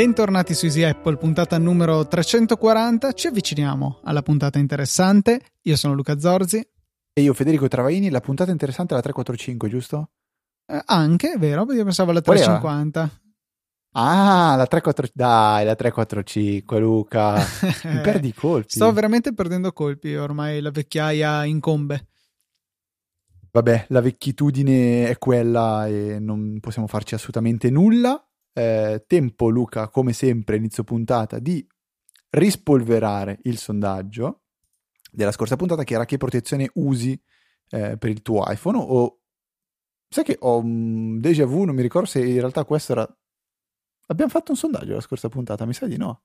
Bentornati su Easy Apple, puntata numero 340. Ci avviciniamo alla puntata interessante. Io sono Luca Zorzi. E io Federico Travaini. La puntata interessante è la 345, giusto? Eh, anche, vero? Io pensavo alla 350. Ah, la 345. Dai, la 345, Luca. Mi perdi i colpi. Sto veramente perdendo colpi. Ormai la vecchiaia incombe. Vabbè, la vecchitudine è quella e non possiamo farci assolutamente nulla eh, tempo, Luca, come sempre, inizio puntata, di rispolverare il sondaggio della scorsa puntata che era che protezione usi eh, per il tuo iPhone o sai che ho un déjà vu, non mi ricordo se in realtà questo era abbiamo fatto un sondaggio la scorsa puntata, mi sa di no.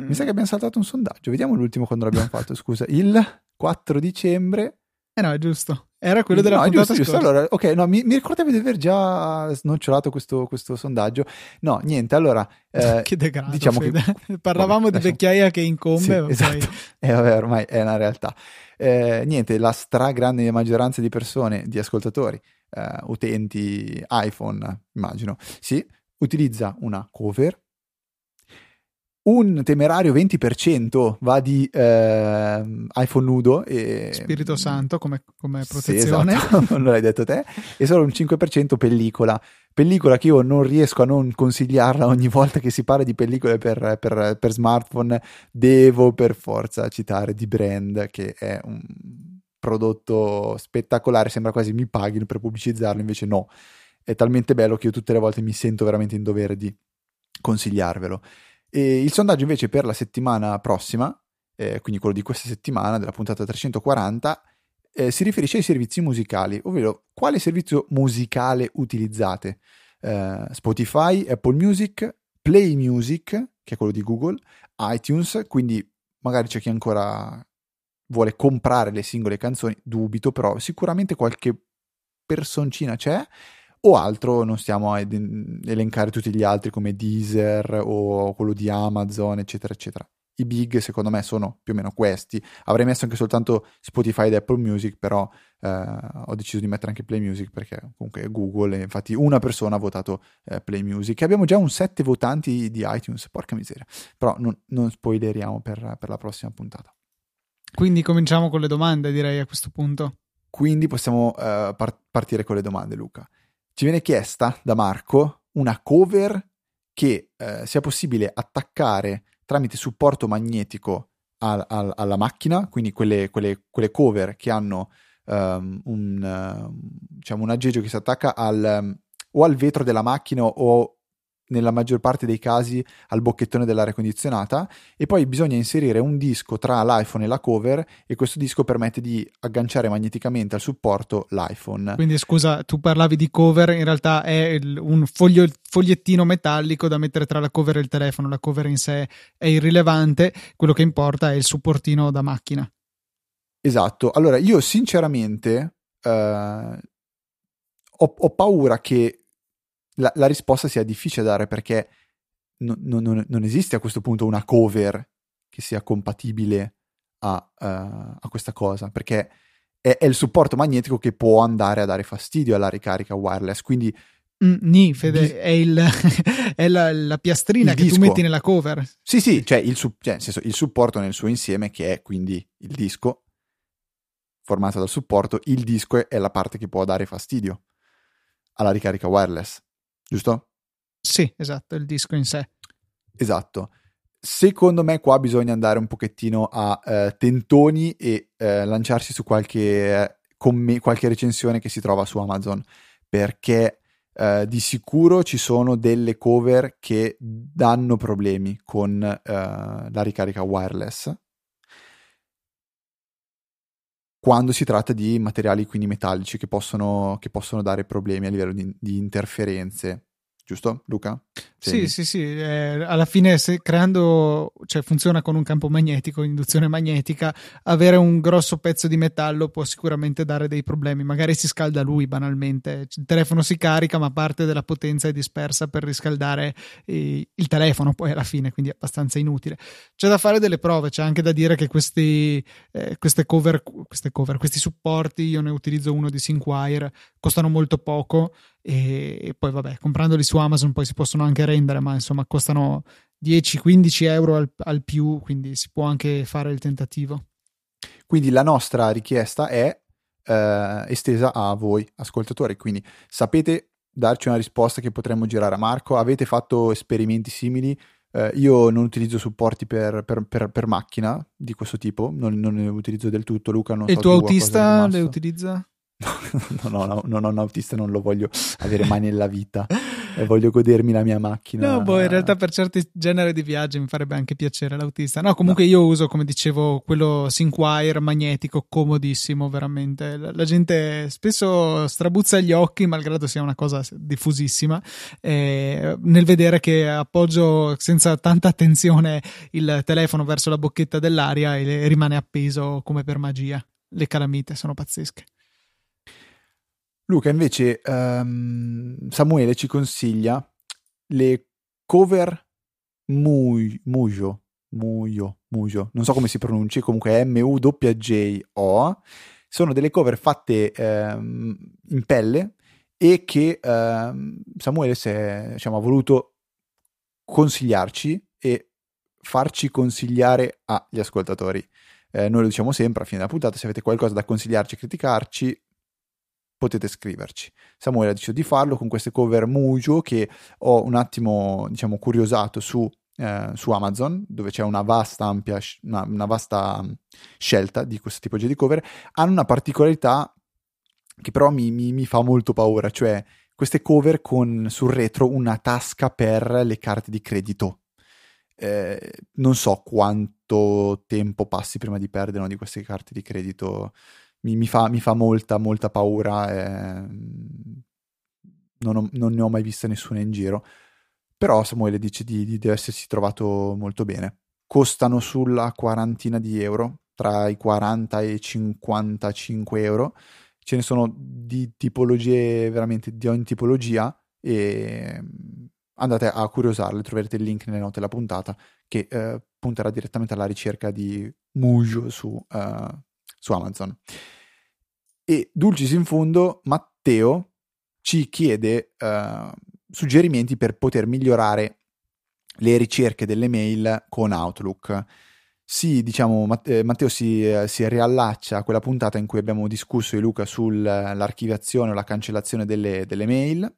Mm. Mi sa che abbiamo saltato un sondaggio, vediamo l'ultimo quando l'abbiamo fatto, scusa, il 4 dicembre. Eh no, è giusto. Era quello della no, puntata giusto, giusto. Allora, ok, no, mi, mi ricordavi di aver già snocciolato questo, questo sondaggio. No, niente, allora... Eh, che degrado, diciamo che... Parlavamo vabbè, di vecchiaia che incombe. Sì, esatto, e eh, vabbè, ormai è una realtà. Eh, niente, la stragrande maggioranza di persone, di ascoltatori, eh, utenti iPhone, immagino, sì, utilizza una cover. Un temerario 20% va di eh, iPhone nudo e Spirito Santo come, come protezione. sì, esatto. non l'hai detto te e solo un 5% pellicola. Pellicola che io non riesco a non consigliarla ogni volta che si parla di pellicole per, per, per smartphone devo per forza citare di brand che è un prodotto spettacolare sembra quasi mi paghino per pubblicizzarlo invece no è talmente bello che io tutte le volte mi sento veramente in dovere di consigliarvelo e il sondaggio invece per la settimana prossima, eh, quindi quello di questa settimana, della puntata 340, eh, si riferisce ai servizi musicali, ovvero quale servizio musicale utilizzate. Eh, Spotify, Apple Music, Play Music, che è quello di Google, iTunes, quindi magari c'è chi ancora vuole comprare le singole canzoni, dubito, però sicuramente qualche personcina c'è o altro non stiamo a elencare tutti gli altri come Deezer o quello di Amazon, eccetera, eccetera. I big secondo me sono più o meno questi. Avrei messo anche soltanto Spotify ed Apple Music, però eh, ho deciso di mettere anche Play Music perché comunque è Google e infatti una persona ha votato eh, Play Music. Abbiamo già un 7 votanti di iTunes, porca miseria. Però non, non spoileriamo per, per la prossima puntata. Quindi cominciamo con le domande, direi a questo punto. Quindi possiamo uh, par- partire con le domande, Luca ci viene chiesta da Marco una cover che eh, sia possibile attaccare tramite supporto magnetico al, al, alla macchina, quindi quelle, quelle, quelle cover che hanno um, un, uh, diciamo un aggeggio che si attacca al, um, o al vetro della macchina o nella maggior parte dei casi al bocchettone dell'aria condizionata e poi bisogna inserire un disco tra l'iPhone e la cover e questo disco permette di agganciare magneticamente al supporto l'iPhone. Quindi scusa, tu parlavi di cover, in realtà è un foglio, fogliettino metallico da mettere tra la cover e il telefono, la cover in sé è irrilevante, quello che importa è il supportino da macchina. Esatto, allora io sinceramente eh, ho, ho paura che la, la risposta sia difficile da dare perché non, non, non, esiste a questo punto una cover che sia compatibile a, uh, a questa cosa, perché è, è, il supporto magnetico che può andare a dare fastidio alla ricarica wireless, quindi... Mm, ni, Fede, di... è, il, è la, la, piastrina che disco. tu metti nella cover. Sì, sì, cioè il, cioè, senso, il supporto nel suo insieme che è quindi il disco formato dal supporto, il disco è la parte che può dare fastidio alla ricarica wireless giusto? Sì, esatto, il disco in sé. Esatto. Secondo me qua bisogna andare un pochettino a eh, tentoni e eh, lanciarsi su qualche, eh, comm- qualche recensione che si trova su Amazon, perché eh, di sicuro ci sono delle cover che danno problemi con eh, la ricarica wireless quando si tratta di materiali quindi metallici che possono, che possono dare problemi a livello di, di interferenze. Giusto, Luca? Sì, sì, sì, eh, alla fine se creando, cioè funziona con un campo magnetico, induzione magnetica, avere un grosso pezzo di metallo può sicuramente dare dei problemi, magari si scalda lui banalmente, il telefono si carica ma parte della potenza è dispersa per riscaldare eh, il telefono poi alla fine, quindi è abbastanza inutile. C'è da fare delle prove, c'è anche da dire che questi, eh, queste, cover, queste cover, questi supporti, io ne utilizzo uno di Synkwire, costano molto poco e poi vabbè comprandoli su Amazon poi si possono anche rendere ma insomma costano 10-15 euro al, al, più quindi si può anche fare il tentativo. Quindi la nostra richiesta è eh, estesa a voi ascoltatori. Quindi sapete darci una risposta che potremmo girare a Marco? Avete fatto esperimenti simili? Eh, io non utilizzo supporti per, per, per, per, macchina di questo tipo non, non ne utilizzo del tutto Luca non e so il tuo autista le utilizza? no, no, non ho un autista, non lo voglio avere mai nella vita. E voglio godermi la mia macchina. No, boh, in realtà per certi generi di viaggi mi farebbe anche piacere l'autista. No, comunque no. io uso, come dicevo, quello Synquire magnetico, comodissimo, veramente. La, la, gente spesso strabuzza gli occhi, malgrado sia una cosa diffusissima, eh, nel vedere che appoggio senza tanta attenzione il telefono verso la bocchetta dell'aria e rimane appeso come per magia. Le calamite sono pazzesche. Luca, invece, um, Samuele ci consiglia le cover Mujo, Mujo, Mujo, non so come si pronunci, comunque M-U-J-O, sono delle cover fatte um, in pelle e che um, Samuele è, diciamo, ha voluto consigliarci e farci consigliare agli ascoltatori. Eh, noi lo diciamo sempre a fine della puntata, se avete qualcosa da consigliarci criticarci, potete scriverci. Samuele ha deciso di farlo con queste cover Mujo che ho un attimo, diciamo, curiosato su, eh, su Amazon, dove c'è una vasta, ampia, una, una vasta mm, scelta di questo tipo di cover. Hanno una particolarità che però mi, mi, mi fa molto paura, cioè queste cover con sul retro una tasca per le carte di credito. Eh, non so quanto tempo passi prima di perdere una di queste carte di credito mi, mi, fa, mi fa, molta, molta paura. Eh, non, ho, non, ne ho mai vista nessuna in giro. Però Samuele dice di, di, di essersi trovato molto bene. Costano sulla quarantina di euro, tra i 40 e i 55 euro. Ce ne sono di tipologie, veramente di ogni tipologia. E andate a curiosarle, troverete il link nelle note della puntata che eh, punterà direttamente alla ricerca di Mujo su, uh, su Amazon. E dulcis in fondo, Matteo ci chiede uh, suggerimenti per poter migliorare le ricerche delle mail con Outlook. Sì, diciamo, Matteo si, si, riallaccia a quella puntata in cui abbiamo discusso di Luca sull'archiviazione o la cancellazione delle, delle mail,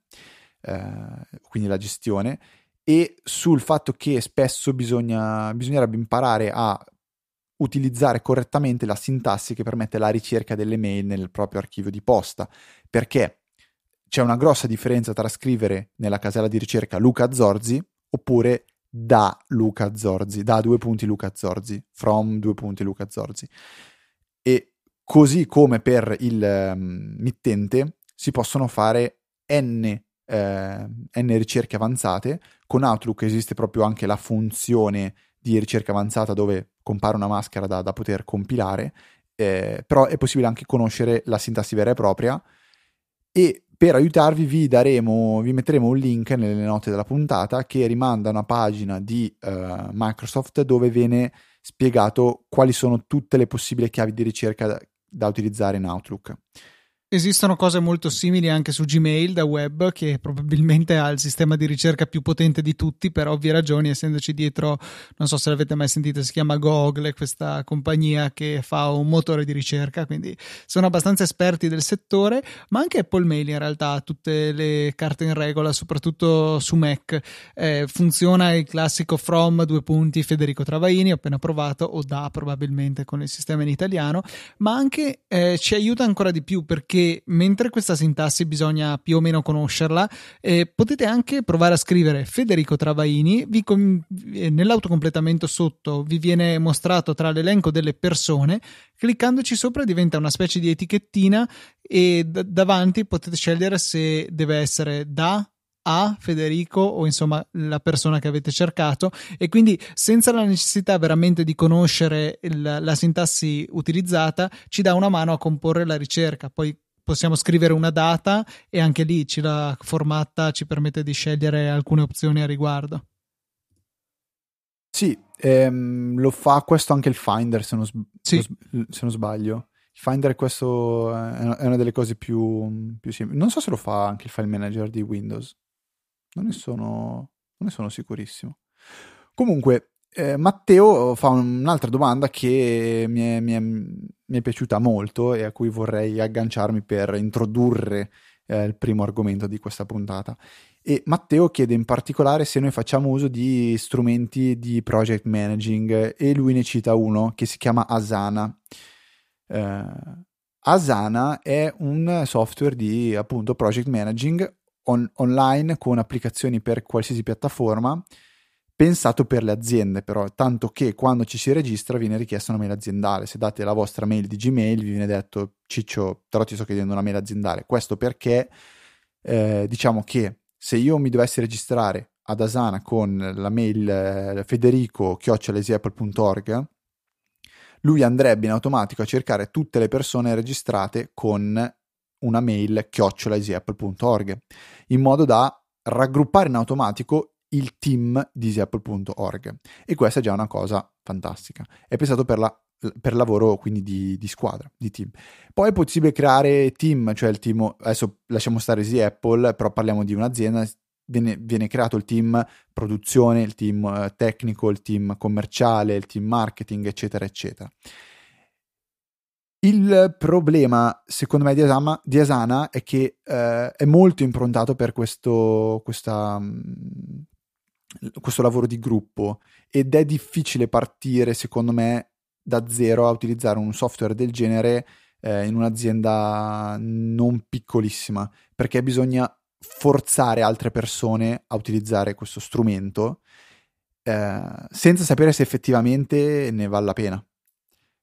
eh, quindi la gestione, e sul fatto che spesso bisogna, bisognerebbe imparare a utilizzare correttamente la sintassi che permette la ricerca delle mail nel proprio archivio di posta, perché c'è una grossa differenza tra scrivere nella casella di ricerca Luca Zorzi oppure da Luca Zorzi, da due punti Luca Zorzi, from due punti Luca Zorzi. E così come per il um, mittente si possono fare n, eh, n ricerche avanzate. Con Outlook esiste proprio anche la funzione di ricerca avanzata dove compare una maschera da, da poter compilare, eh, però è possibile anche conoscere la sintassi vera e propria e per aiutarvi vi daremo, vi metteremo un link nelle note della puntata che rimanda a una pagina di uh, Microsoft dove viene spiegato quali sono tutte le possibili chiavi di ricerca da, da utilizzare in Outlook. Esistono cose molto simili anche su Gmail da web, che probabilmente ha il sistema di ricerca più potente di tutti, per ovvie ragioni, essendoci dietro, non so se l'avete mai sentito, si chiama Google, questa compagnia che fa un motore di ricerca, quindi sono abbastanza esperti del settore, ma anche Apple Mail in realtà ha tutte le carte in regola, soprattutto su Mac. Eh, funziona il classico from due punti Federico Travaini, appena provato, o da probabilmente con il sistema in italiano, ma anche eh, ci aiuta ancora di più perché mentre questa sintassi bisogna più o meno conoscerla, eh, potete anche provare a scrivere Federico Travaini, com- eh, nell'autocompletamento sotto vi viene mostrato tra l'elenco delle persone, cliccandoci sopra diventa una specie di etichettina e d- davanti potete scegliere se deve essere da a Federico o insomma la persona che avete cercato. E quindi senza la necessità veramente di conoscere il, la sintassi utilizzata ci dà una mano a comporre la ricerca. Poi possiamo scrivere una data e anche lì ci la formata ci permette di scegliere alcune opzioni a riguardo sì ehm, lo fa questo anche il Finder se non, sì. se non sbaglio il Finder questo è una delle cose più, più semplici non so se lo fa anche il file manager di Windows non ne sono, non ne sono sicurissimo. Comunque, eh, Matteo fa un'altra domanda che mi è, mi, è, mi è, piaciuta molto e a cui vorrei agganciarmi per introdurre eh, il primo argomento di questa puntata. E Matteo chiede in particolare se noi facciamo uso di strumenti di project managing e lui ne cita uno che si chiama Asana. Eh, Asana è un software di appunto project managing on- online con applicazioni per qualsiasi piattaforma pensato per le aziende però, tanto che quando ci si registra viene richiesta una mail aziendale. Se date la vostra mail di Gmail vi viene detto Ciccio, però ti sto chiedendo una mail aziendale. Questo perché eh, diciamo che se io mi dovessi registrare ad Asana con la mail eh, federico-apple.org lui andrebbe in automatico a cercare tutte le persone registrate con una mail chiocciolaeasyapple.org in modo da raggruppare in automatico il team di easyapple.org e questa è già una cosa fantastica. È pensato per la per lavoro quindi di, di, squadra, di team. Poi è possibile creare team, cioè il team, adesso lasciamo stare Easy Apple, però parliamo di un'azienda, viene, viene creato il team produzione, il team eh, tecnico, il team commerciale, il team marketing, eccetera, eccetera. Il problema, secondo me, di Asana, di Asana è che eh, è molto improntato per questo, questa, mm, questo lavoro di gruppo ed è difficile partire, secondo me, da zero a utilizzare un software del genere eh, in un'azienda non piccolissima, perché bisogna forzare altre persone a utilizzare questo strumento eh, senza sapere se effettivamente ne vale la pena.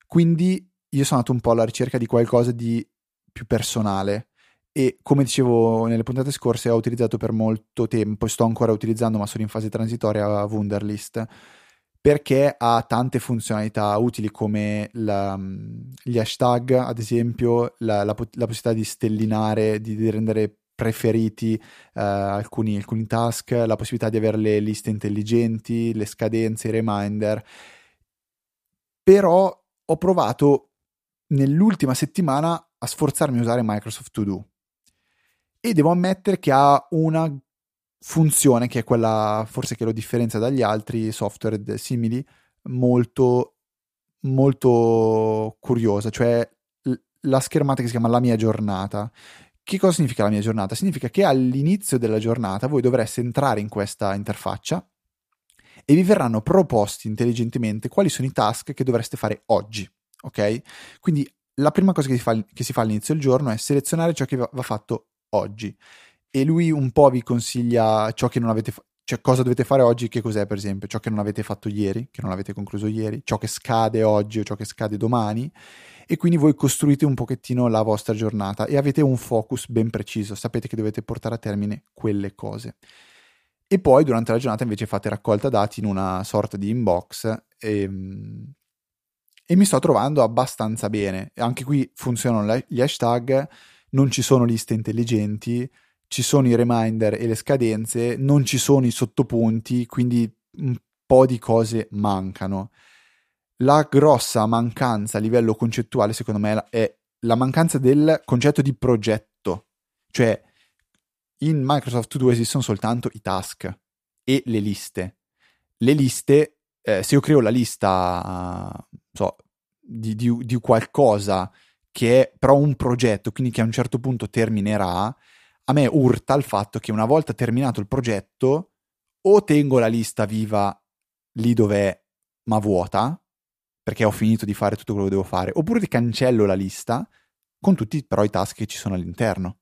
Quindi io sono andato un po' alla ricerca di qualcosa di più personale e come dicevo nelle puntate scorse ho utilizzato per molto tempo e sto ancora utilizzando ma sono in fase transitoria Wunderlist perché ha tante funzionalità utili come la, gli hashtag ad esempio la, la, la, possibilità di stellinare di, di rendere preferiti uh, alcuni, alcuni task la possibilità di avere le liste intelligenti le scadenze i reminder. Però ho provato nell'ultima settimana a sforzarmi a usare Microsoft To Do e devo ammettere che ha una funzione che è quella forse che lo differenzia dagli altri software simili molto molto curiosa cioè la schermata che si chiama la mia giornata che cosa significa la mia giornata? Significa che all'inizio della giornata voi dovreste entrare in questa interfaccia e vi verranno proposti intelligentemente quali sono i task che dovreste fare oggi ok? Quindi la prima cosa che si, fa, che si fa all'inizio del giorno è selezionare ciò che va, fatto oggi e lui un po' vi consiglia ciò che non avete fatto. Cioè, cosa dovete fare oggi? Che cos'è, per esempio? Ciò che non avete fatto ieri, che non avete concluso ieri, ciò che scade oggi o ciò che scade domani. E quindi voi costruite un pochettino la vostra giornata e avete un focus ben preciso. Sapete che dovete portare a termine quelle cose. E poi durante la giornata invece fate raccolta dati in una sorta di inbox e, ehm, e mi sto trovando abbastanza bene. Anche qui funzionano gli hashtag, non ci sono liste intelligenti, ci sono i reminder e le scadenze, non ci sono i sottopunti, quindi un po' di cose mancano. La grossa mancanza a livello concettuale, secondo me, è la mancanza del concetto di progetto. Cioè, in Microsoft To Do esistono soltanto i task e le liste. Le liste, eh, se io creo la lista so, di, di, di qualcosa che è però un progetto, quindi che a un certo punto terminerà, a me urta il fatto che una volta terminato il progetto o tengo la lista viva lì dov'è ma vuota, perché ho finito di fare tutto quello che devo fare, oppure ti cancello la lista con tutti però i task che ci sono all'interno.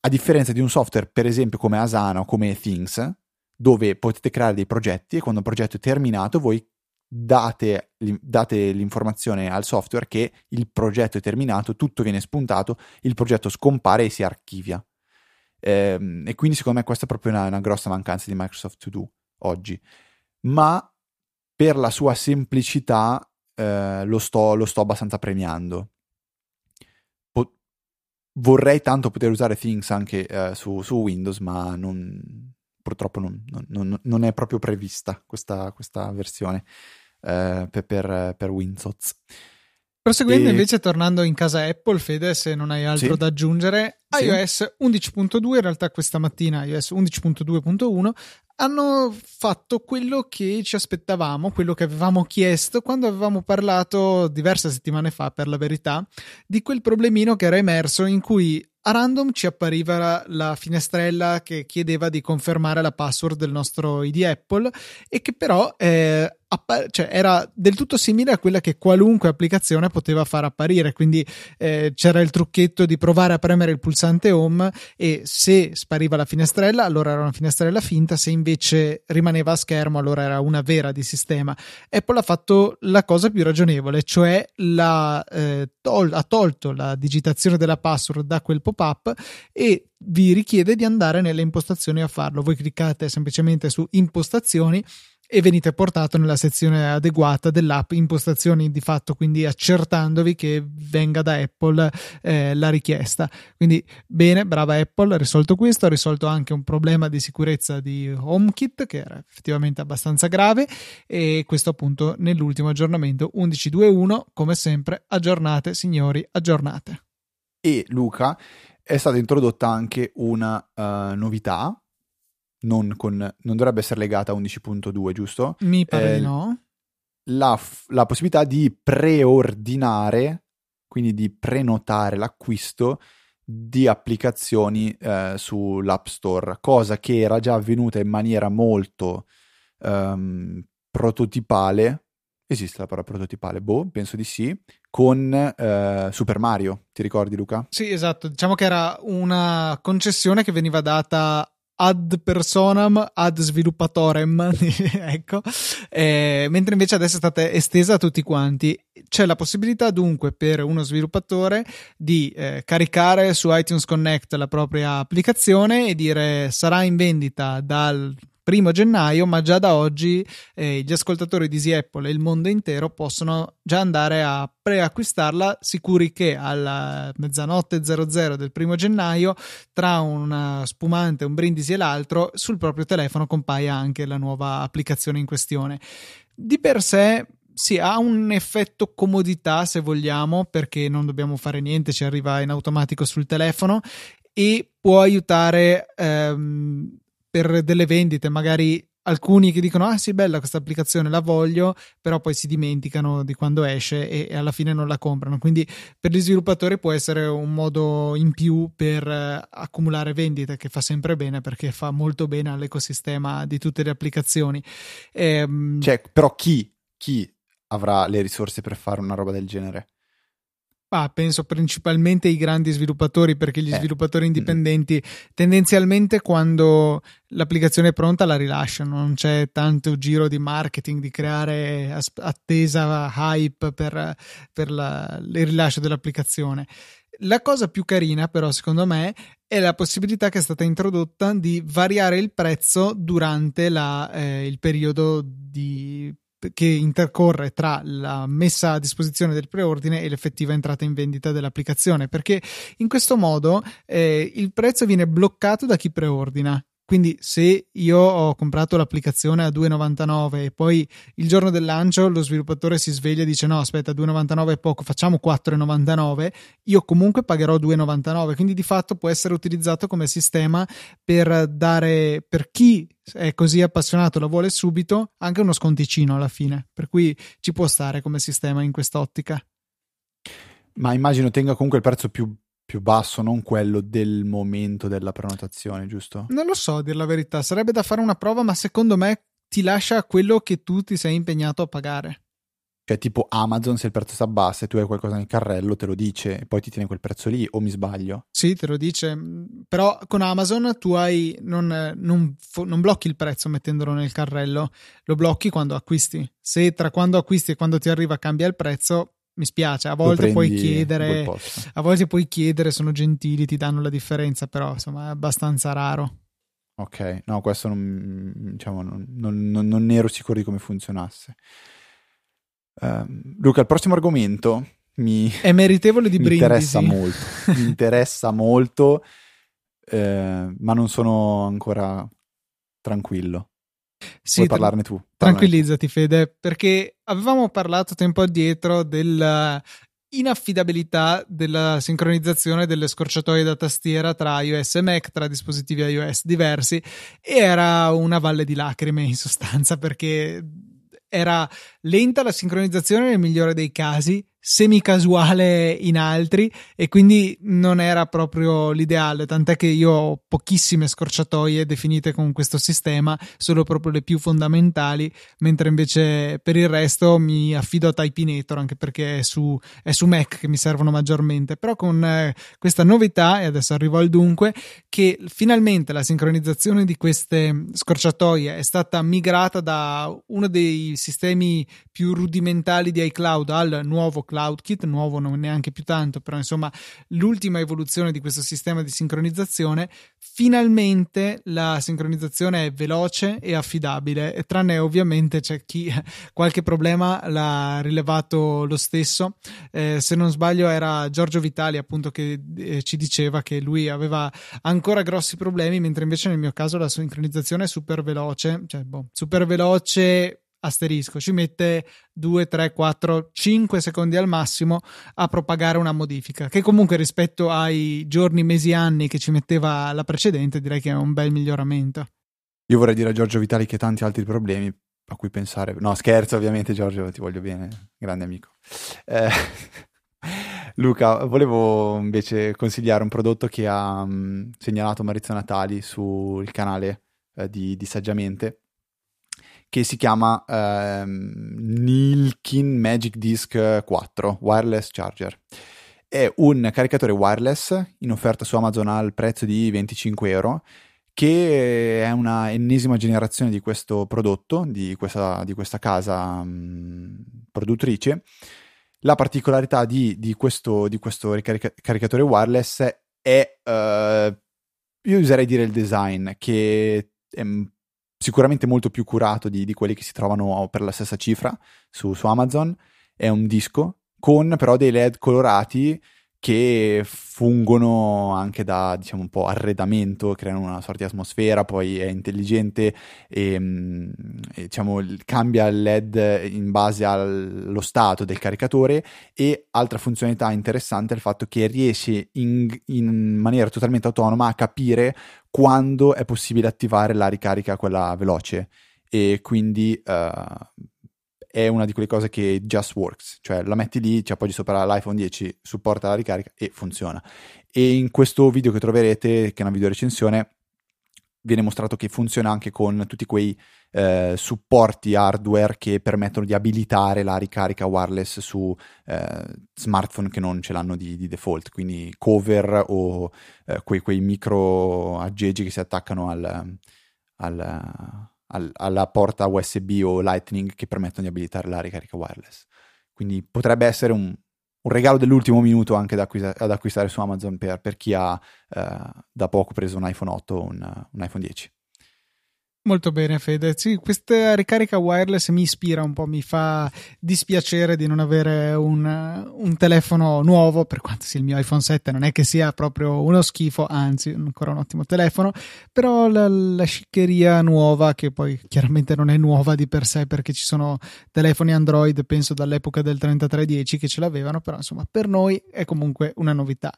A differenza di un software, per esempio come Asana o come Things, dove potete creare dei progetti e quando il progetto è terminato voi date, date l'informazione al software che il progetto è terminato, tutto viene spuntato, il progetto scompare e si archivia. Eh, e quindi secondo me questa è proprio una, una grossa mancanza di Microsoft To Do oggi. Ma per la sua semplicità eh, lo, sto, lo, sto, abbastanza premiando. Po- vorrei tanto poter usare Things anche eh, su, su, Windows, ma non, purtroppo non, non, non, è proprio prevista questa, questa versione eh, per, per, per Windows. Proseguendo e... invece, tornando in casa Apple, Fede, se non hai altro sì. da aggiungere, iOS 11.2, in realtà questa mattina iOS 11.2.1 hanno fatto quello che ci aspettavamo, quello che avevamo chiesto quando avevamo parlato diverse settimane fa, per la verità, di quel problemino che era emerso in cui a random ci appariva la finestrella che chiedeva di confermare la password del nostro ID Apple e che però eh, appa- cioè era del tutto simile a quella che qualunque applicazione poteva far apparire. Quindi eh, c'era il trucchetto di provare a premere il pulsante home e se spariva la finestrella, allora era una finestrella finta, se invece rimaneva a schermo, allora era una vera di sistema. Apple ha fatto la cosa più ragionevole, cioè la, eh, tol- ha tolto la digitazione della password da quel pop-up e vi richiede di andare nelle impostazioni a farlo. Voi cliccate semplicemente su impostazioni e venite portato nella sezione adeguata dell'app impostazioni di fatto quindi accertandovi che venga da Apple eh, la richiesta. Quindi bene brava Apple ha risolto questo ha risolto anche un problema di sicurezza di HomeKit che era effettivamente abbastanza grave e questo appunto nell'ultimo aggiornamento. 11.2.1 come sempre aggiornate signori aggiornate e Luca è stata introdotta anche una uh, novità non, con, non dovrebbe essere legata a 11.2, giusto? Mi pare eh, no. La, la possibilità di preordinare, quindi di prenotare l'acquisto di applicazioni eh, sull'App Store, cosa che era già avvenuta in maniera molto um, prototipale. Esiste la parola prototipale? Boh, penso di sì. Con eh, Super Mario, ti ricordi Luca? Sì, esatto. Diciamo che era una concessione che veniva data ad personam ad sviluppatorem ecco eh, mentre invece adesso è stata estesa a tutti quanti c'è la possibilità dunque per uno sviluppatore di eh, caricare su iTunes Connect la propria applicazione e dire sarà in vendita dal primo gennaio, ma già da oggi eh, gli ascoltatori di Easy Apple e il mondo intero possono già andare a preacquistarla, sicuri che alla mezzanotte 00 del primo gennaio, tra una spumante, un brindisi e l'altro, sul proprio telefono compaia anche la nuova applicazione in questione. Di per sé sì, ha un effetto comodità se vogliamo, perché non dobbiamo fare niente, ci arriva in automatico sul telefono e può aiutare ehm, per delle vendite, magari alcuni che dicono ah sì bella questa applicazione la voglio però poi si dimenticano di quando esce e, alla fine non la comprano. Quindi per gli sviluppatori può essere un modo in più per uh, accumulare vendite che fa sempre bene perché fa molto bene all'ecosistema di tutte le applicazioni. Ehm... cioè però chi, chi avrà le risorse per fare una roba del genere Ah, penso principalmente ai grandi sviluppatori perché gli eh. sviluppatori indipendenti tendenzialmente quando l'applicazione è pronta la rilasciano, non c'è tanto giro di marketing, di creare attesa, hype per, per la, il rilascio dell'applicazione. La cosa più carina però secondo me è la possibilità che è stata introdotta di variare il prezzo durante la, eh, il periodo di che intercorre tra la messa a disposizione del preordine e l'effettiva entrata in vendita dell'applicazione, perché in questo modo eh, il prezzo viene bloccato da chi preordina quindi se io ho comprato l'applicazione a 2,99 e poi il giorno del lancio lo sviluppatore si sveglia e dice no aspetta 2,99 è poco, facciamo 4,99, io comunque pagherò 2,99, quindi di fatto può essere utilizzato come sistema per dare per chi è così appassionato lo vuole subito anche uno sconticino alla fine, per cui ci può stare come sistema in quest'ottica. Ma immagino tenga comunque il prezzo più più basso, non quello del momento della prenotazione, giusto? Non lo so, a dir la verità, sarebbe da fare una prova, ma secondo me ti lascia quello che tu ti sei impegnato a pagare. Cioè, tipo Amazon, se il prezzo si abbassa e tu hai qualcosa nel carrello, te lo dice e poi ti tiene quel prezzo lì, o mi sbaglio? Sì, te lo dice. Però con Amazon tu hai. Non, non, non blocchi il prezzo mettendolo nel carrello, lo blocchi quando acquisti. Se tra quando acquisti e quando ti arriva cambia il prezzo, mi spiace, a volte puoi chiedere, a volte puoi chiedere, sono gentili, ti danno la differenza, però insomma è abbastanza raro. Ok, no, questo non, diciamo, non, non, non ero sicuro di come funzionasse. Uh, Luca, il prossimo argomento mi, è meritevole di mi brindisi. interessa molto, mi interessa molto, eh, ma non sono ancora tranquillo. Sì, Puoi parlarne tu. Tranquillizzati, Fede, perché avevamo parlato tempo addietro della inaffidabilità della sincronizzazione delle scorciatoie da tastiera tra iOS e Mac, tra dispositivi iOS diversi, e era una valle di lacrime in sostanza perché era lenta la sincronizzazione nel migliore dei casi, semi-casuale in altri e quindi non era proprio l'ideale, tant'è che io ho pochissime scorciatoie definite con questo sistema, solo proprio le più fondamentali, mentre invece per il resto mi affido a Typinator anche perché è su, è su Mac che mi servono maggiormente, però con eh, questa novità, e adesso arrivo al dunque, che finalmente la sincronizzazione di queste scorciatoie è stata migrata da uno dei sistemi più rudimentali di iCloud al nuovo cloud CloudKit, nuovo non neanche più tanto, però insomma l'ultima evoluzione di questo sistema di sincronizzazione. Finalmente la sincronizzazione è veloce e affidabile, e tranne ovviamente c'è chi qualche problema l'ha rilevato lo stesso. Eh, se non sbaglio era Giorgio Vitali appunto che eh, ci diceva che lui aveva ancora grossi problemi, mentre invece nel mio caso la sincronizzazione è super veloce, cioè boh, super veloce asterisco, ci mette 2, 3, 4, 5 secondi al massimo a propagare una modifica, che comunque rispetto ai giorni, mesi, anni che ci metteva la precedente direi che è un bel miglioramento. Io vorrei dire a Giorgio Vitali che tanti altri problemi a cui pensare. No, scherzo ovviamente Giorgio, ti voglio bene, grande amico. Eh, Luca, volevo invece consigliare un prodotto che ha um, segnalato Maurizio Natali sul canale eh, di, di Saggiamente che si chiama ehm, Nilkin Magic Disk 4 Wireless Charger. È un caricatore wireless in offerta su Amazon al prezzo di 25 euro che è una ennesima generazione di questo prodotto, di questa, di questa casa mh, produttrice. La particolarità di, di questo, di questo ricarica- caricatore wireless è, uh, io userei dire il design, che è sicuramente molto più curato di, di, quelli che si trovano per la stessa cifra su, su Amazon. È un disco con però dei LED colorati che fungono anche da diciamo un po' arredamento, creano una sorta di atmosfera, poi è intelligente e, mm, e diciamo cambia il LED in base allo stato del caricatore. E altra funzionalità interessante è il fatto che riesce in, in maniera totalmente autonoma a capire quando è possibile attivare la ricarica quella veloce. E quindi uh, è una di quelle cose che just works, cioè la metti lì, ci appoggi sopra l'iPhone 10, supporta la ricarica e funziona. E in questo video che troverete, che è una video recensione, viene mostrato che funziona anche con tutti quei eh, supporti hardware che permettono di abilitare la ricarica wireless su eh, smartphone che non ce l'hanno di, di default, quindi cover o eh, quei, quei, micro aggeggi che si attaccano al, al al, alla porta USB o Lightning che permettono di abilitare la ricarica wireless. Quindi potrebbe essere un, un regalo dell'ultimo minuto anche da acquistare, ad acquistare su Amazon per, per chi ha eh, da poco preso un iPhone 8 o un, un iPhone 10. Molto bene, Fede. Sì, questa ricarica wireless mi ispira un po', mi fa dispiacere di non avere un, un, telefono nuovo, per quanto sia il mio iPhone 7, non è che sia proprio uno schifo, anzi, ancora un ottimo telefono, però la, la sciccheria nuova, che poi chiaramente non è nuova di per sé, perché ci sono telefoni Android, penso dall'epoca del 3310 che ce l'avevano, però insomma, per noi è comunque una novità.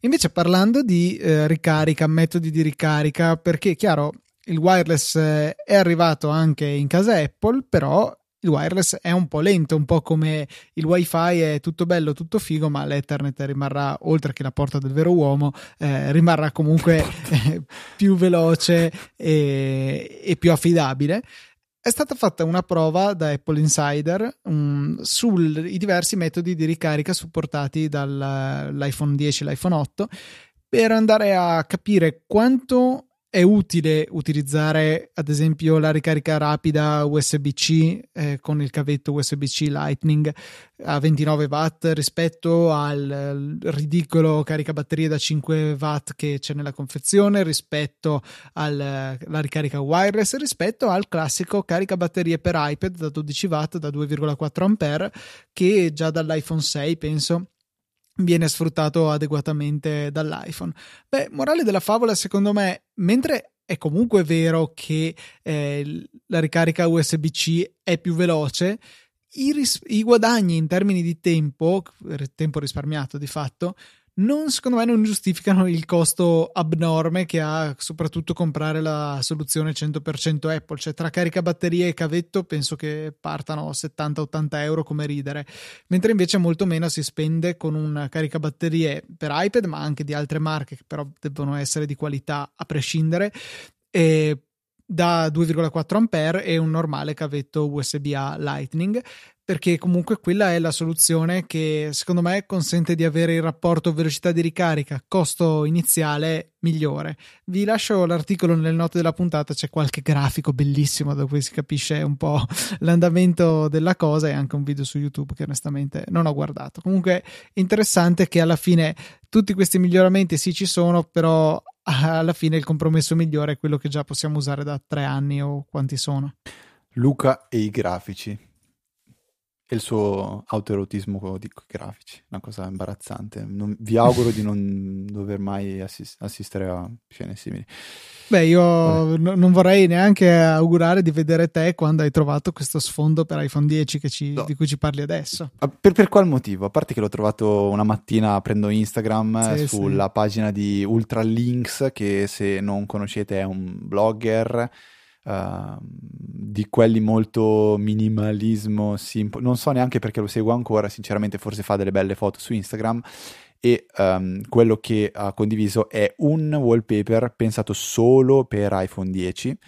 Invece parlando di eh, ricarica, metodi di ricarica, perché chiaro, il wireless eh, è arrivato anche in casa Apple, però il wireless è un po' lento, un po' come il wifi è tutto bello, tutto figo, ma l'Ethernet rimarrà, oltre che la porta del vero uomo, eh, rimarrà comunque eh, più veloce e, e, più affidabile. È stata fatta una prova da Apple Insider um, sui diversi metodi di ricarica supportati dall'iPhone 10 e l'iPhone 8 per andare a capire quanto è utile utilizzare ad esempio la ricarica rapida USB-C eh, con il cavetto USB-C Lightning a 29 watt rispetto al ridicolo caricabatterie da 5 watt che c'è nella confezione rispetto alla ricarica wireless rispetto al classico caricabatterie per iPad da 12 watt da 2,4 ampere che già dall'iPhone 6 penso viene sfruttato adeguatamente dall'iPhone. Beh, morale della favola, secondo me, mentre è comunque vero che eh, la ricarica USB-C è più veloce, i, ris- i, guadagni in termini di tempo, tempo risparmiato di fatto, non, secondo me non giustificano il costo abnorme che ha soprattutto comprare la soluzione 100% Apple, cioè tra carica batterie e cavetto penso che partano 70-80 euro come ridere, mentre invece molto meno si spende con un caricabatterie per iPad ma anche di altre marche che però devono essere di qualità a prescindere da 2,4 ampere e un normale cavetto USB-A Lightning perché comunque quella è la soluzione che secondo me consente di avere il rapporto velocità di ricarica costo iniziale migliore. Vi lascio l'articolo nelle note della puntata, c'è qualche grafico bellissimo da cui si capisce un po' l'andamento della cosa e anche un video su YouTube che onestamente non ho guardato. Comunque interessante che alla fine tutti questi miglioramenti sì ci sono, però alla fine il compromesso migliore è quello che già possiamo usare da tre anni o quanti sono. Luca e i grafici e il suo autoerotismo di grafici, una cosa imbarazzante. Non, vi auguro di non dover mai assist- assistere a scene simili. Beh, io n- non vorrei neanche augurare di vedere te quando hai trovato questo sfondo per iPhone 10 ci, no. di cui ci parli adesso. Per, per, qual motivo? A parte che l'ho trovato una mattina prendo Instagram sì, sulla sì. pagina di Ultralinks, che se non conoscete è un blogger Uh, di quelli molto minimalismo, simple. non so neanche perché lo seguo ancora, sinceramente forse fa delle belle foto su Instagram e um, quello che ha condiviso è un wallpaper pensato solo per iPhone 10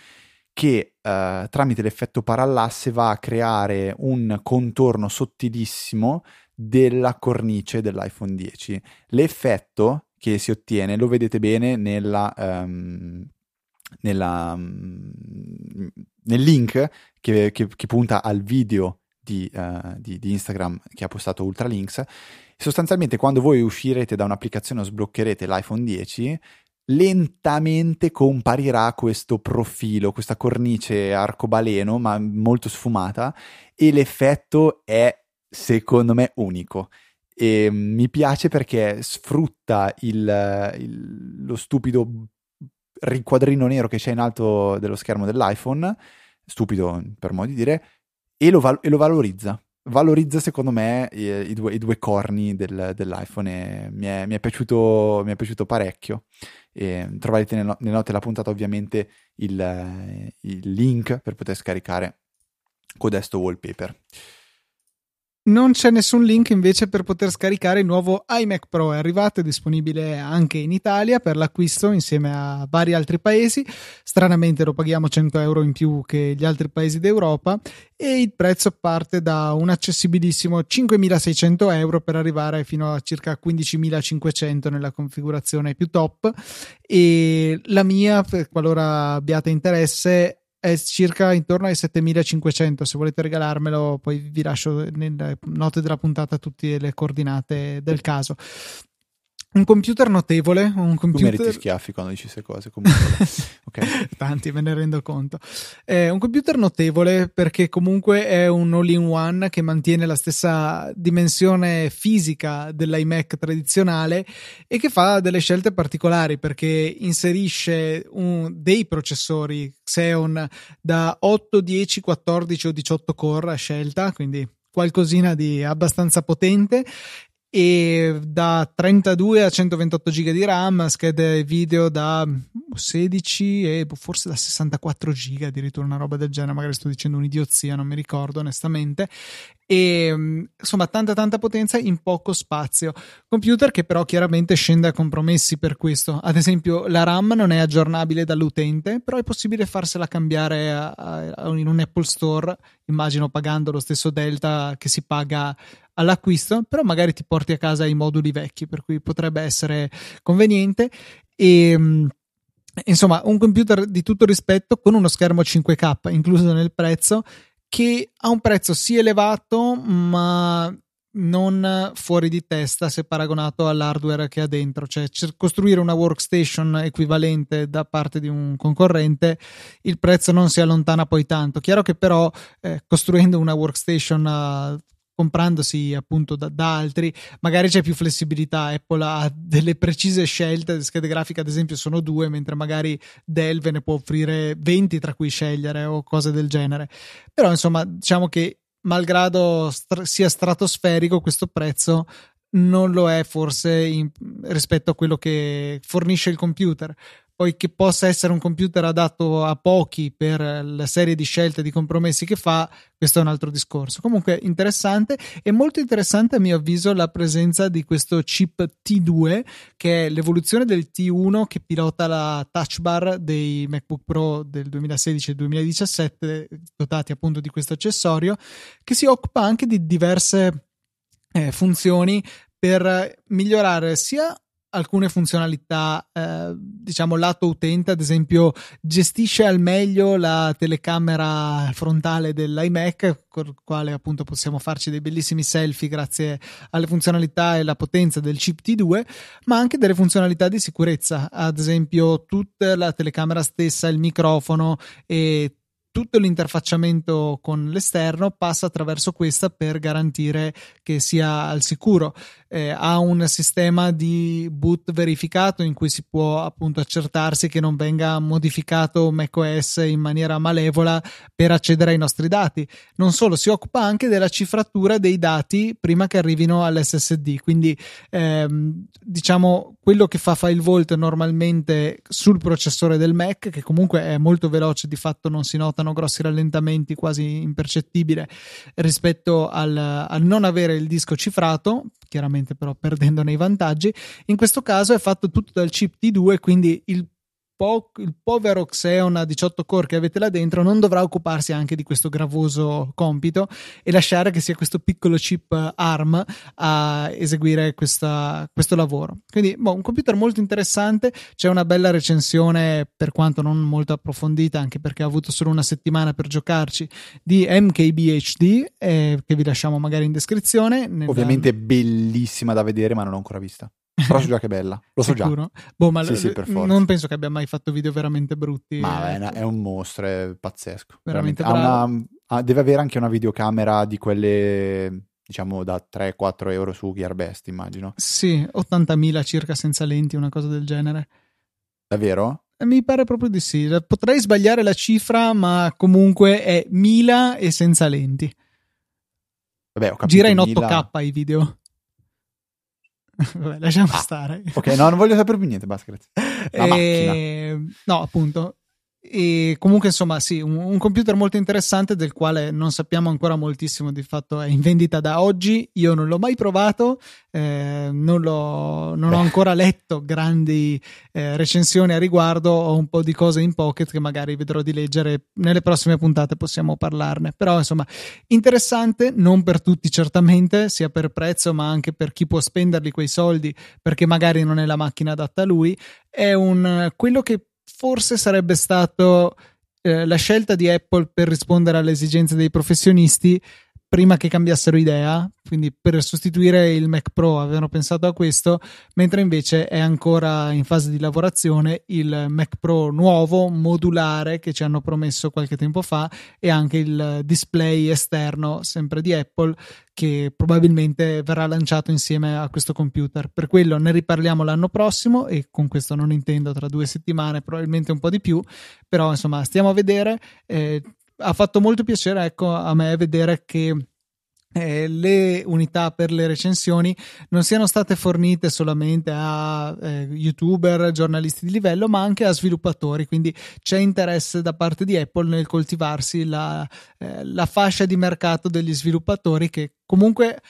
che uh, tramite l'effetto parallasse va a creare un contorno sottilissimo della cornice dell'iPhone 10. L'effetto che si ottiene lo vedete bene nella um, nella, mm, nel link che, che, che, punta al video di, uh, di, di, Instagram che ha postato Ultralinks. Sostanzialmente, quando voi uscirete da un'applicazione o sbloccherete l'iPhone 10, lentamente comparirà questo profilo, questa cornice arcobaleno, ma molto sfumata, e l'effetto è, secondo me, unico. E mi piace perché sfrutta il, il, lo stupido riquadrino nero che c'è in alto dello schermo dell'iPhone, stupido per modo di dire, e lo, val- e lo valorizza. Valorizza secondo me i, i, due, i due, corni del, dell'iPhone e mi è, mi, è piaciuto, mi è, piaciuto, parecchio. E troverete nelle, note della puntata ovviamente il, il link per poter scaricare codesto wallpaper. Non c'è nessun link invece per poter scaricare il nuovo iMac Pro, è arrivato, è disponibile anche in Italia per l'acquisto insieme a vari altri paesi, stranamente lo paghiamo 100 euro in più che gli altri paesi d'Europa e il prezzo parte da un accessibilissimo 5.600 euro per arrivare fino a circa 15.500 nella configurazione più top. E la mia, qualora abbiate interesse, è circa intorno ai 7500 se volete regalarmelo poi vi lascio nelle note della puntata tutte le coordinate del caso un computer notevole. Un computer... Tu meriti schiaffi quando dici queste cose. Comunque, okay. Tanti, me ne rendo conto. È un computer notevole perché comunque è un all-in-one che mantiene la stessa dimensione fisica dell'iMac tradizionale e che fa delle scelte particolari perché inserisce un, dei processori Xeon da 8, 10, 14 o 18 core a scelta, quindi qualcosina di abbastanza potente e da 32 a 128 giga di RAM, schede video da 16 e forse da 64 giga, addirittura una roba del genere, magari sto dicendo un'idiozia, non mi ricordo onestamente. E insomma, tanta tanta potenza in poco spazio. Computer che però chiaramente scende a compromessi per questo. Ad esempio, la RAM non è aggiornabile dall'utente, però è possibile farsela cambiare a, a, in un Apple Store, immagino pagando lo stesso Delta che si paga all'acquisto, però magari ti porti a casa i moduli vecchi, per cui potrebbe essere conveniente. E insomma, un computer di tutto rispetto con uno schermo 5K incluso nel prezzo che ha un prezzo sì elevato, ma non fuori di testa se paragonato all'hardware che ha dentro, cioè costruire una workstation equivalente da parte di un concorrente, il prezzo non si allontana poi tanto. Chiaro che però eh, costruendo una workstation uh, comprandosi appunto da, da, altri, magari c'è più flessibilità. Apple ha delle precise scelte, le schede grafiche ad esempio sono due, mentre magari Dell ve ne può offrire 20 tra cui scegliere o cose del genere. Però insomma, diciamo che malgrado stra- sia stratosferico questo prezzo non lo è forse in, rispetto a quello che fornisce il computer poi che possa essere un computer adatto a pochi per la serie di scelte di compromessi che fa, questo è un altro discorso. Comunque interessante e molto interessante a mio avviso la presenza di questo chip T2 che è l'evoluzione del T1 che pilota la touch bar dei MacBook Pro del 2016 e 2017 dotati appunto di questo accessorio che si occupa anche di diverse eh, funzioni per migliorare sia alcune funzionalità, eh, diciamo lato utente, ad esempio gestisce al meglio la telecamera frontale dell'iMac, con il quale appunto possiamo farci dei bellissimi selfie grazie alle funzionalità e alla potenza del chip T2, ma anche delle funzionalità di sicurezza, ad esempio tutta la telecamera stessa, il microfono e tutto l'interfacciamento con l'esterno passa attraverso questa per garantire che sia al sicuro. Eh, ha un sistema di boot verificato in cui si può appunto accertarsi che non venga modificato macOS in maniera malevola per accedere ai nostri dati. Non solo, si occupa anche della cifratura dei dati prima che arrivino all'SSD. Quindi, ehm, diciamo, quello che fa file vault normalmente sul processore del Mac, che comunque è molto veloce, di fatto non si nota notano grossi rallentamenti quasi impercettibili rispetto al, al non avere il disco cifrato, chiaramente però perdendone i vantaggi. In questo caso è fatto tutto dal chip T2, quindi il po- il povero Xeon a 18 core che avete là dentro non dovrà occuparsi anche di questo gravoso compito e lasciare che sia questo piccolo chip ARM a eseguire questa, questo lavoro. Quindi, boh, un computer molto interessante. C'è una bella recensione, per quanto non molto approfondita, anche perché ha avuto solo una settimana per giocarci, di MKBHD, eh, che vi lasciamo magari in descrizione. Nella... Ovviamente bellissima da vedere, ma non l'ho ancora vista. Però so già che è bella, lo so Sicuro? già. Boh, ma sì, sì, non penso che abbia mai fatto video veramente brutti. Ma è, è un mostro, è pazzesco. Veramente, veramente. Ha una, ha, deve avere anche una videocamera di quelle diciamo da 3-4 euro su Gearbest, immagino. Sì, 80.000 circa senza lenti, una cosa del genere. Davvero? Eh, mi pare proprio di sì. Potrei sbagliare la cifra, ma comunque è 1000 e senza lenti. Vabbè, ho capito, Gira in 8K i video. Vabbè, lasciamo ah, stare. Ok, no, non voglio sapere più niente, grazie. La e... No, appunto, e comunque, insomma, sì, un, un, computer molto interessante del quale non sappiamo ancora moltissimo. Di fatto è in vendita da oggi. Io non l'ho mai provato, eh, non, l'ho, non ho ancora letto grandi eh, recensioni a riguardo. Ho un po' di cose in pocket che magari vedrò di leggere nelle prossime puntate. Possiamo parlarne. Però, insomma, interessante, non per tutti, certamente, sia per prezzo, ma anche per chi può spenderli quei soldi perché magari non è la macchina adatta a lui. È un quello che forse sarebbe stato eh, la scelta di Apple per rispondere alle esigenze dei professionisti prima che cambiassero idea, quindi per sostituire il Mac Pro avevano pensato a questo, mentre invece è ancora in fase di lavorazione il Mac Pro nuovo, modulare, che ci hanno promesso qualche tempo fa, e anche il display esterno, sempre di Apple, che probabilmente verrà lanciato insieme a questo computer. Per quello ne riparliamo l'anno prossimo e con questo non intendo tra due settimane, probabilmente un po' di più, però insomma stiamo a vedere. Eh, ha fatto molto piacere ecco, a me vedere che eh, le unità per le recensioni non siano state fornite solamente a eh, youtuber, giornalisti di livello, ma anche a sviluppatori. Quindi c'è interesse da parte di Apple nel coltivarsi la, eh, la fascia di mercato degli sviluppatori che comunque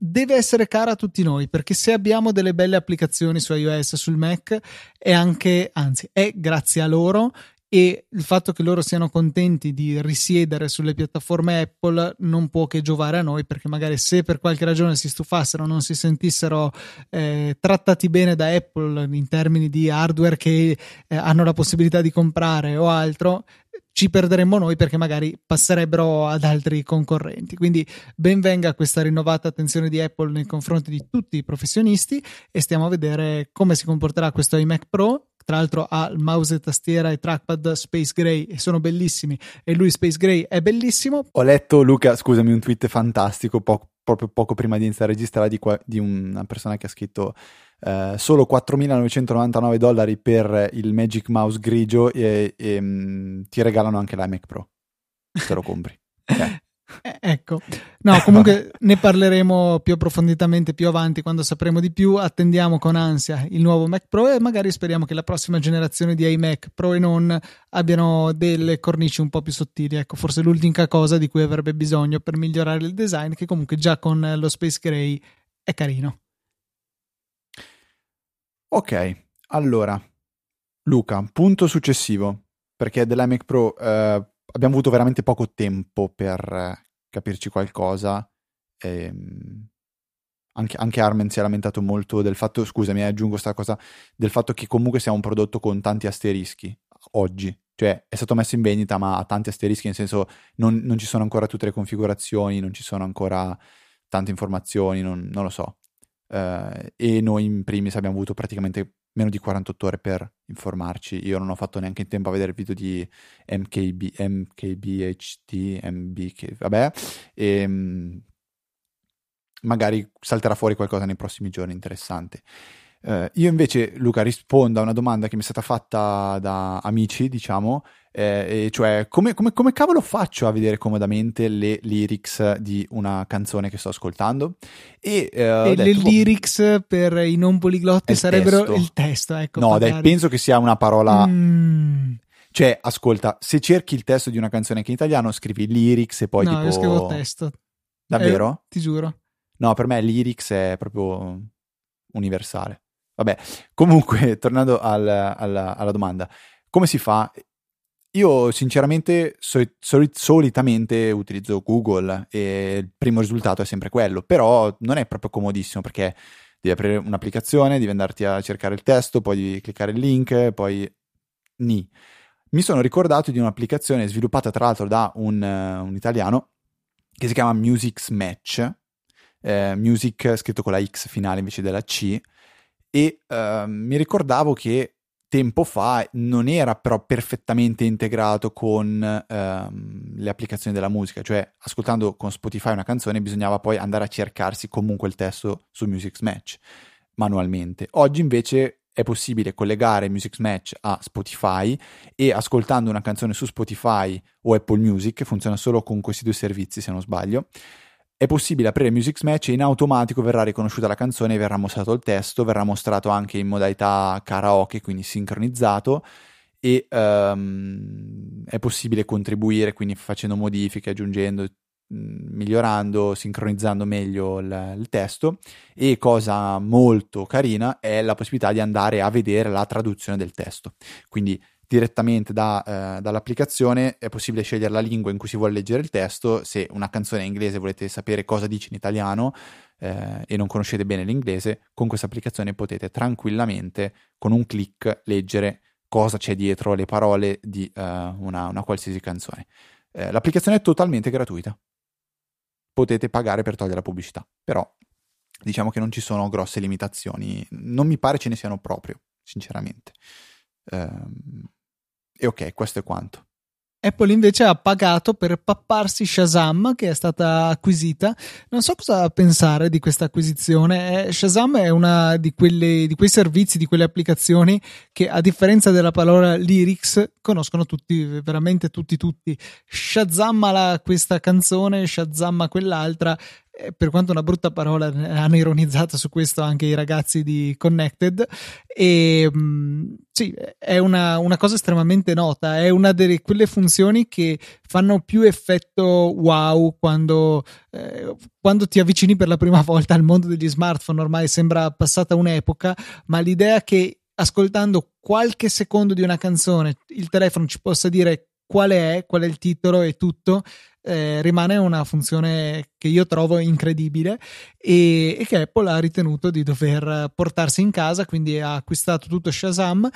deve essere cara a tutti noi perché se abbiamo delle belle applicazioni su iOS sul Mac è anche anzi è grazie a loro e il fatto che loro siano contenti di risiedere sulle piattaforme Apple non può che giovare a noi perché magari se per qualche ragione si stufassero non si sentissero eh, trattati bene da Apple in termini di hardware che eh, hanno la possibilità di comprare o altro ci perderemmo noi perché magari passerebbero ad altri concorrenti. Quindi ben venga questa rinnovata attenzione di Apple nei confronti di tutti i professionisti e stiamo a vedere come si comporterà questo iMac Pro tra l'altro ha il mouse e tastiera e trackpad Space Gray e sono bellissimi e lui Space Gray è bellissimo. Ho letto Luca, scusami, un tweet fantastico po- proprio poco prima di iniziare a registrare di, qua- di una persona che ha scritto Uh, solo 4.999 dollari per il Magic Mouse grigio e, e um, ti regalano anche l'iMac Pro se lo compri. Okay. Eh, ecco, no, comunque ne parleremo più approfonditamente più avanti quando sapremo di più. Attendiamo con ansia il nuovo Mac Pro e magari speriamo che la prossima generazione di iMac Pro e non abbiano delle cornici un po' più sottili. Ecco, forse l'unica cosa di cui avrebbe bisogno per migliorare il design, che comunque già con lo Space Gray è carino. Ok, allora, Luca, punto successivo, perché dell'iMac Pro. Eh abbiamo avuto veramente poco tempo per capirci qualcosa. E, ehm, anche, anche, Armen si è lamentato molto del fatto, scusami, aggiungo questa cosa, del fatto che comunque sia un prodotto con tanti asterischi oggi. Cioè è stato messo in vendita ma ha tanti asterischi, nel senso non, non ci sono ancora tutte le configurazioni, non ci sono ancora tante informazioni, non, non lo so. Uh, e noi in primis abbiamo avuto praticamente meno di 48 ore per informarci. Io non ho fatto neanche in tempo a vedere il video di MKB, MKBHD, MB, che, vabbè, e ehm, magari salterà fuori qualcosa nei prossimi giorni interessante. Uh, io invece, Luca, rispondo a una domanda che mi è stata fatta da amici, diciamo, eh, cioè come, come, come, cavolo faccio a vedere comodamente le lyrics di una canzone che sto ascoltando? E, uh, e detto, le boh, lyrics per i non poliglotti sarebbero testo. il testo, ecco. No, dai, penso che sia una parola... Mm. Cioè, ascolta, se cerchi il testo di una canzone anche in italiano, scrivi lyrics e poi no, tipo... io scrivo testo. Davvero? Eh, ti giuro. No, per me lyrics è proprio universale. Vabbè, comunque, tornando al, al, alla domanda, come si fa? Io sinceramente so- sol- solitamente utilizzo Google e il primo risultato è sempre quello, però non è proprio comodissimo perché devi aprire un'applicazione, devi andarti a cercare il testo, poi devi cliccare il link, poi ni. Mi sono ricordato di un'applicazione sviluppata tra l'altro da un, un italiano che si chiama Music Match, eh, Music scritto con la X finale invece della C, e uh, mi ricordavo che tempo fa non era però perfettamente integrato con uh, le applicazioni della musica, cioè ascoltando con Spotify una canzone bisognava poi andare a cercarsi comunque il testo su Music Match manualmente. Oggi invece è possibile collegare Music Match a Spotify e ascoltando una canzone su Spotify o Apple Music, funziona solo con questi due servizi se non sbaglio, è possibile aprire Music Match e in automatico verrà riconosciuta la canzone verrà mostrato il testo, verrà mostrato anche in modalità karaoke, quindi sincronizzato e um, è possibile contribuire quindi facendo modifiche, aggiungendo, migliorando, sincronizzando meglio il, il testo e cosa molto carina è la possibilità di andare a vedere la traduzione del testo. Quindi direttamente da, eh, dall'applicazione è possibile scegliere la lingua in cui si vuole leggere il testo, se una canzone è in inglese volete sapere cosa dice in italiano eh, e non conoscete bene l'inglese, con questa applicazione potete tranquillamente con un clic leggere cosa c'è dietro le parole di uh, una, una, qualsiasi canzone. Eh, l'applicazione è totalmente gratuita, potete pagare per togliere la pubblicità, però diciamo che non ci sono grosse limitazioni, non mi pare ce ne siano proprio, sinceramente. Um, e ok, questo è quanto. Apple invece ha pagato per papparsi Shazam che è stata acquisita. Non so cosa pensare di questa acquisizione. Eh, Shazam è una di, quelle, di quei servizi, di quelle applicazioni che a differenza della parola lyrics conoscono tutti, veramente tutti tutti. Shazam questa canzone, Shazam quell'altra per quanto una brutta parola, hanno ironizzato su questo anche i ragazzi di Connected. E mm, sì, è una, una cosa estremamente nota. È una delle quelle funzioni che fanno più effetto wow quando, eh, quando ti avvicini per la prima volta al mondo degli smartphone. Ormai sembra passata un'epoca, ma l'idea che ascoltando qualche secondo di una canzone il telefono ci possa dire qual è, qual è il titolo e tutto, eh, rimane una funzione che io trovo incredibile e, e, che Apple ha ritenuto di dover portarsi in casa, quindi ha acquistato tutto Shazam.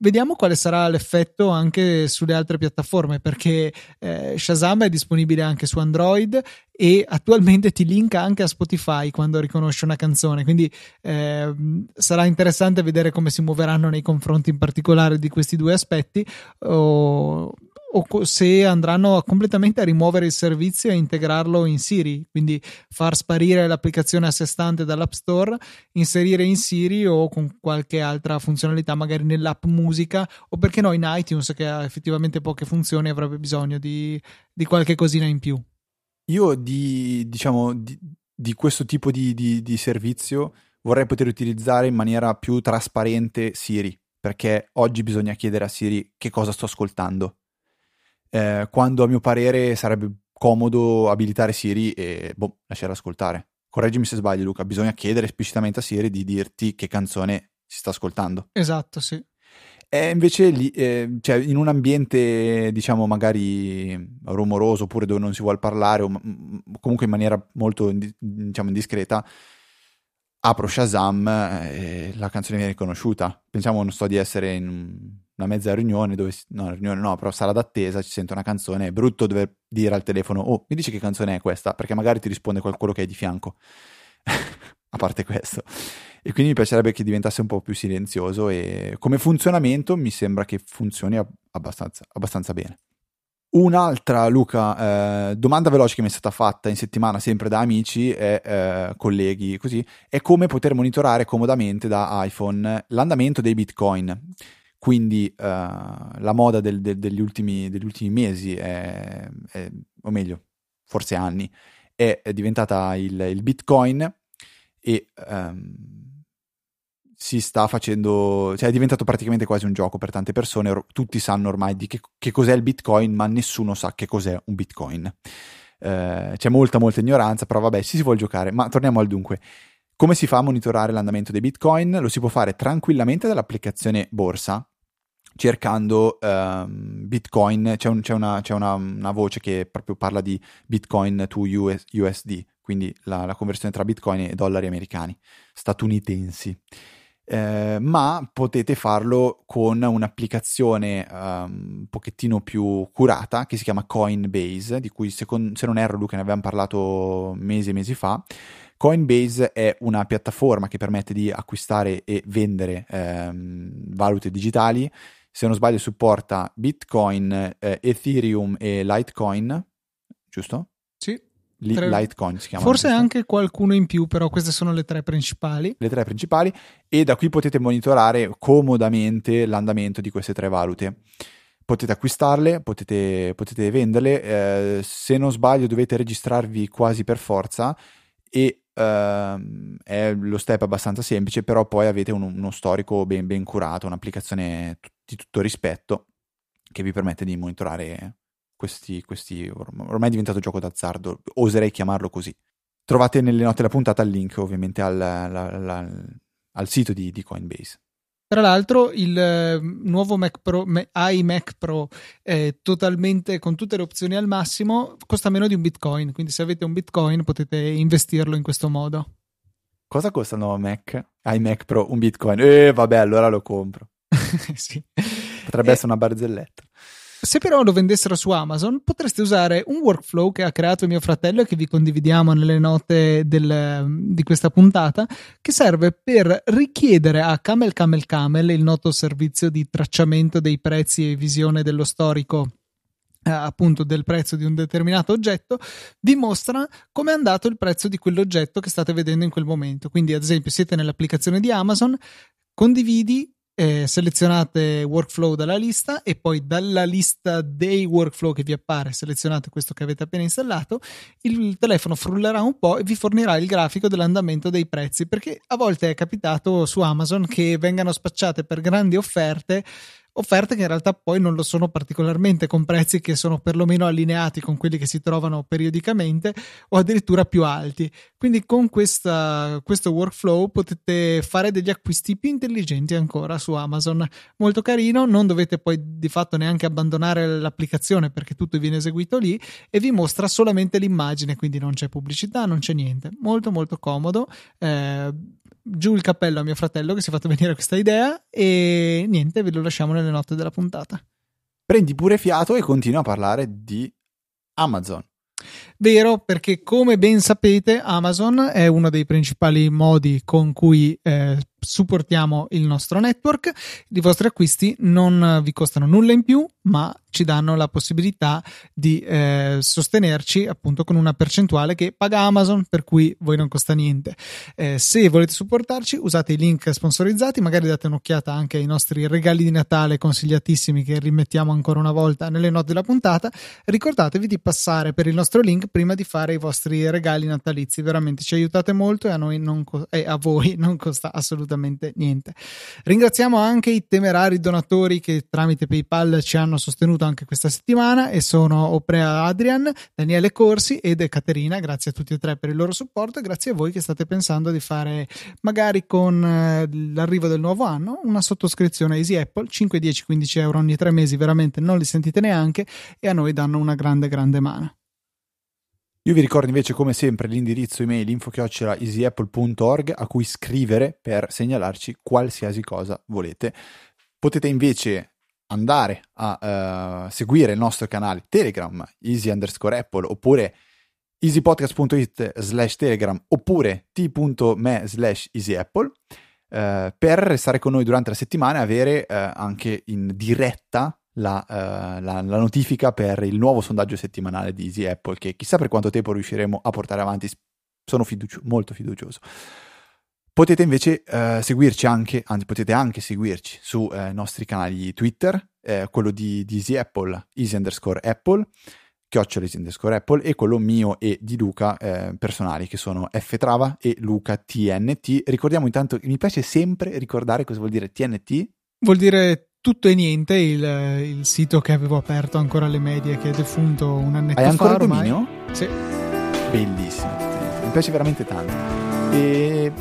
Vediamo quale sarà l'effetto anche sulle altre piattaforme perché eh, Shazam è disponibile anche su Android e attualmente ti linka anche a Spotify quando riconosce una canzone quindi eh, sarà interessante vedere come si muoveranno nei confronti in particolare di questi due aspetti o o se andranno completamente a rimuovere il servizio e integrarlo in Siri, quindi far sparire l'applicazione a sé stante dall'App Store, inserire in Siri o con qualche altra funzionalità, magari nell'app musica o perché no in iTunes che ha effettivamente poche funzioni avrebbe bisogno di, di qualche cosina in più. Io di, diciamo, di, di questo tipo di servizio vorrei poter utilizzare in maniera più trasparente Siri, perché oggi bisogna chiedere a Siri che cosa sto ascoltando eh, quando a mio parere sarebbe comodo abilitare Siri e boh, lasciare ascoltare. Correggimi se sbaglio Luca, bisogna chiedere esplicitamente a Siri di dirti che canzone si sta ascoltando. Esatto, sì. E invece lì, eh, cioè in un ambiente, diciamo, magari rumoroso oppure dove non si vuole parlare, o comunque in maniera molto, diciamo, indiscreta, apro Shazam e la canzone viene riconosciuta. Pensiamo, non sto di essere in una mezza riunione dove, no, riunione no, però sala d'attesa, ci sente una canzone, è brutto dover dire al telefono, oh, mi dici che canzone è questa? Perché magari ti risponde qualcuno che è di fianco, a parte questo. E quindi mi piacerebbe che diventasse un po' più silenzioso e come funzionamento mi sembra che funzioni abbastanza, abbastanza bene. Un'altra, Luca, eh, domanda veloce che mi è stata fatta in settimana sempre da amici e eh, colleghi, così, è come poter monitorare comodamente da iPhone l'andamento dei bitcoin. Quindi uh, la moda del, del, degli, ultimi, degli, ultimi, mesi, è, è, o meglio, forse anni, è, è diventata il, il, Bitcoin e um, si sta facendo, cioè è diventato praticamente quasi un gioco per tante persone, tutti sanno ormai di che, che, cos'è il Bitcoin, ma nessuno sa che cos'è un Bitcoin. Uh, c'è molta molta ignoranza, però vabbè, ci si vuole giocare, ma torniamo al dunque. Come si fa a monitorare l'andamento dei bitcoin? Lo si può fare tranquillamente dall'applicazione Borsa, cercando um, bitcoin. C'è, un, c'è, una, c'è una, una, voce che proprio parla di bitcoin to US, USD, quindi la, la, conversione tra bitcoin e dollari americani, statunitensi. Eh, ma potete farlo con un'applicazione um, un pochettino più curata che si chiama Coinbase, di cui secondo, se non erro Luca ne avevamo parlato mesi e mesi fa, Coinbase è una piattaforma che permette di acquistare e vendere ehm, valute digitali. Se non sbaglio, supporta Bitcoin, eh, Ethereum e Litecoin, giusto? Sì. Li- tre... Litecoin si chiama. Forse anche qualcuno in più, però queste sono le tre principali. Le tre principali, e da qui potete monitorare comodamente l'andamento di queste tre valute potete acquistarle, potete, potete venderle. Eh, se non sbaglio, dovete registrarvi quasi per forza e Uh, è lo step abbastanza semplice, però poi avete un, uno storico ben, ben curato, un'applicazione di tutto rispetto che vi permette di monitorare questi, questi ormai è diventato gioco d'azzardo, oserei chiamarlo così. Trovate nelle note della puntata il link ovviamente al, al, al, al sito di, di Coinbase. Tra l'altro il eh, nuovo Mac Pro, iMac Pro è totalmente con tutte le opzioni al massimo, costa meno di un Bitcoin, quindi se avete un Bitcoin potete investirlo in questo modo. Cosa costa il nuovo Mac? iMac Pro, un Bitcoin. Eh, vabbè, allora lo compro. sì. Potrebbe e... essere una barzelletta. Se però lo vendessero su Amazon, potreste usare un workflow che ha creato mio fratello e che vi condividiamo nelle note del, di questa puntata, che serve per richiedere a Camel Camel Camel, il noto servizio di tracciamento dei prezzi e visione dello storico eh, appunto del prezzo di un determinato oggetto, vi mostra come è andato il prezzo di quell'oggetto che state vedendo in quel momento. Quindi, ad esempio, siete nell'applicazione di Amazon, condividi eh, selezionate workflow dalla lista e poi dalla lista dei workflow che vi appare selezionate questo che avete appena installato il telefono frullerà un po' e vi fornirà il grafico dell'andamento dei prezzi perché a volte è capitato su Amazon che vengano spacciate per grandi offerte offerte che in realtà poi non lo sono particolarmente con prezzi che sono perlomeno allineati con quelli che si trovano periodicamente o addirittura più alti. Quindi con questa, questo workflow potete fare degli acquisti più intelligenti ancora su Amazon. Molto carino, non dovete poi di fatto neanche abbandonare l'applicazione perché tutto viene eseguito lì e vi mostra solamente l'immagine, quindi non c'è pubblicità, non c'è niente. Molto molto comodo. Eh, giù il cappello a mio fratello che si è fatto venire questa idea e niente, ve lo lasciamo nelle note della puntata. Prendi pure fiato e continua a parlare di Amazon. Vero, perché come ben sapete, Amazon è uno dei principali modi con cui eh, supportiamo il nostro network. I vostri acquisti non vi costano nulla in più, ma ci danno la possibilità di eh, sostenerci appunto con una percentuale che paga Amazon, per cui voi non costa niente. Eh, se volete supportarci, usate i link sponsorizzati, magari date un'occhiata anche ai nostri regali di Natale consigliatissimi che rimettiamo ancora una volta nelle note della puntata. Ricordatevi di passare per il nostro link prima di fare i vostri regali natalizi, veramente ci aiutate molto e a noi non co- e a voi non costa assolutamente niente. Ringraziamo anche i temerari donatori che tramite PayPal ci hanno sostenuto anche questa settimana e sono Oprea Adrian, Daniele Corsi ed Caterina. Grazie a tutti e tre per il loro supporto e grazie a voi che state pensando di fare magari con eh, l'arrivo del nuovo anno una sottoscrizione Easy Apple 5, 10, 15 euro ogni tre mesi, veramente non li sentite neanche e a noi danno una grande grande mano. Io vi ricordo invece come sempre l'indirizzo email info-easyapple.org a cui scrivere per segnalarci qualsiasi cosa volete. Potete invece andare a uh, seguire il nostro canale Telegram, easy underscore apple, oppure easypodcast.it slash telegram, oppure t.me slash easyapple, uh, per restare con noi durante la settimana e avere uh, anche in diretta la, la, la, notifica per il nuovo sondaggio settimanale di Easy Apple, che chissà per quanto tempo riusciremo a portare avanti, sono fiducio- molto fiducioso. Potete invece eh, seguirci anche, anzi potete anche seguirci sui eh, nostri canali Twitter, quello di, di, Easy Apple, easy underscore Apple, chiocciola easy underscore Apple, e quello mio e di Luca personali, che sono ftrava e Luca TNT. Ricordiamo intanto, mi piace sempre ricordare cosa vuol dire TNT. Vuol dire tutto e niente, il, il sito che avevo aperto ancora alle medie, che è defunto un annetto Hai fa. ancora il dominio? Sì. Bellissimo, mi piace veramente tanto. E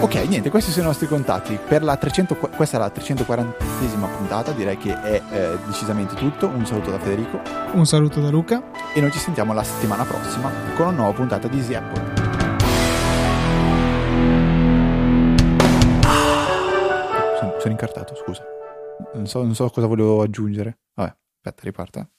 Ok, niente, questi sono i nostri contatti. Per la 300, questa è la 340esima puntata, direi che è eh, decisamente tutto. Un saluto da Federico. Un saluto da Luca. E noi ci sentiamo la settimana prossima con una nuova puntata di Easy Apple. Sono, sono incartato, scusa. Non so, non so cosa volevo aggiungere. Vabbè, aspetta, riparta.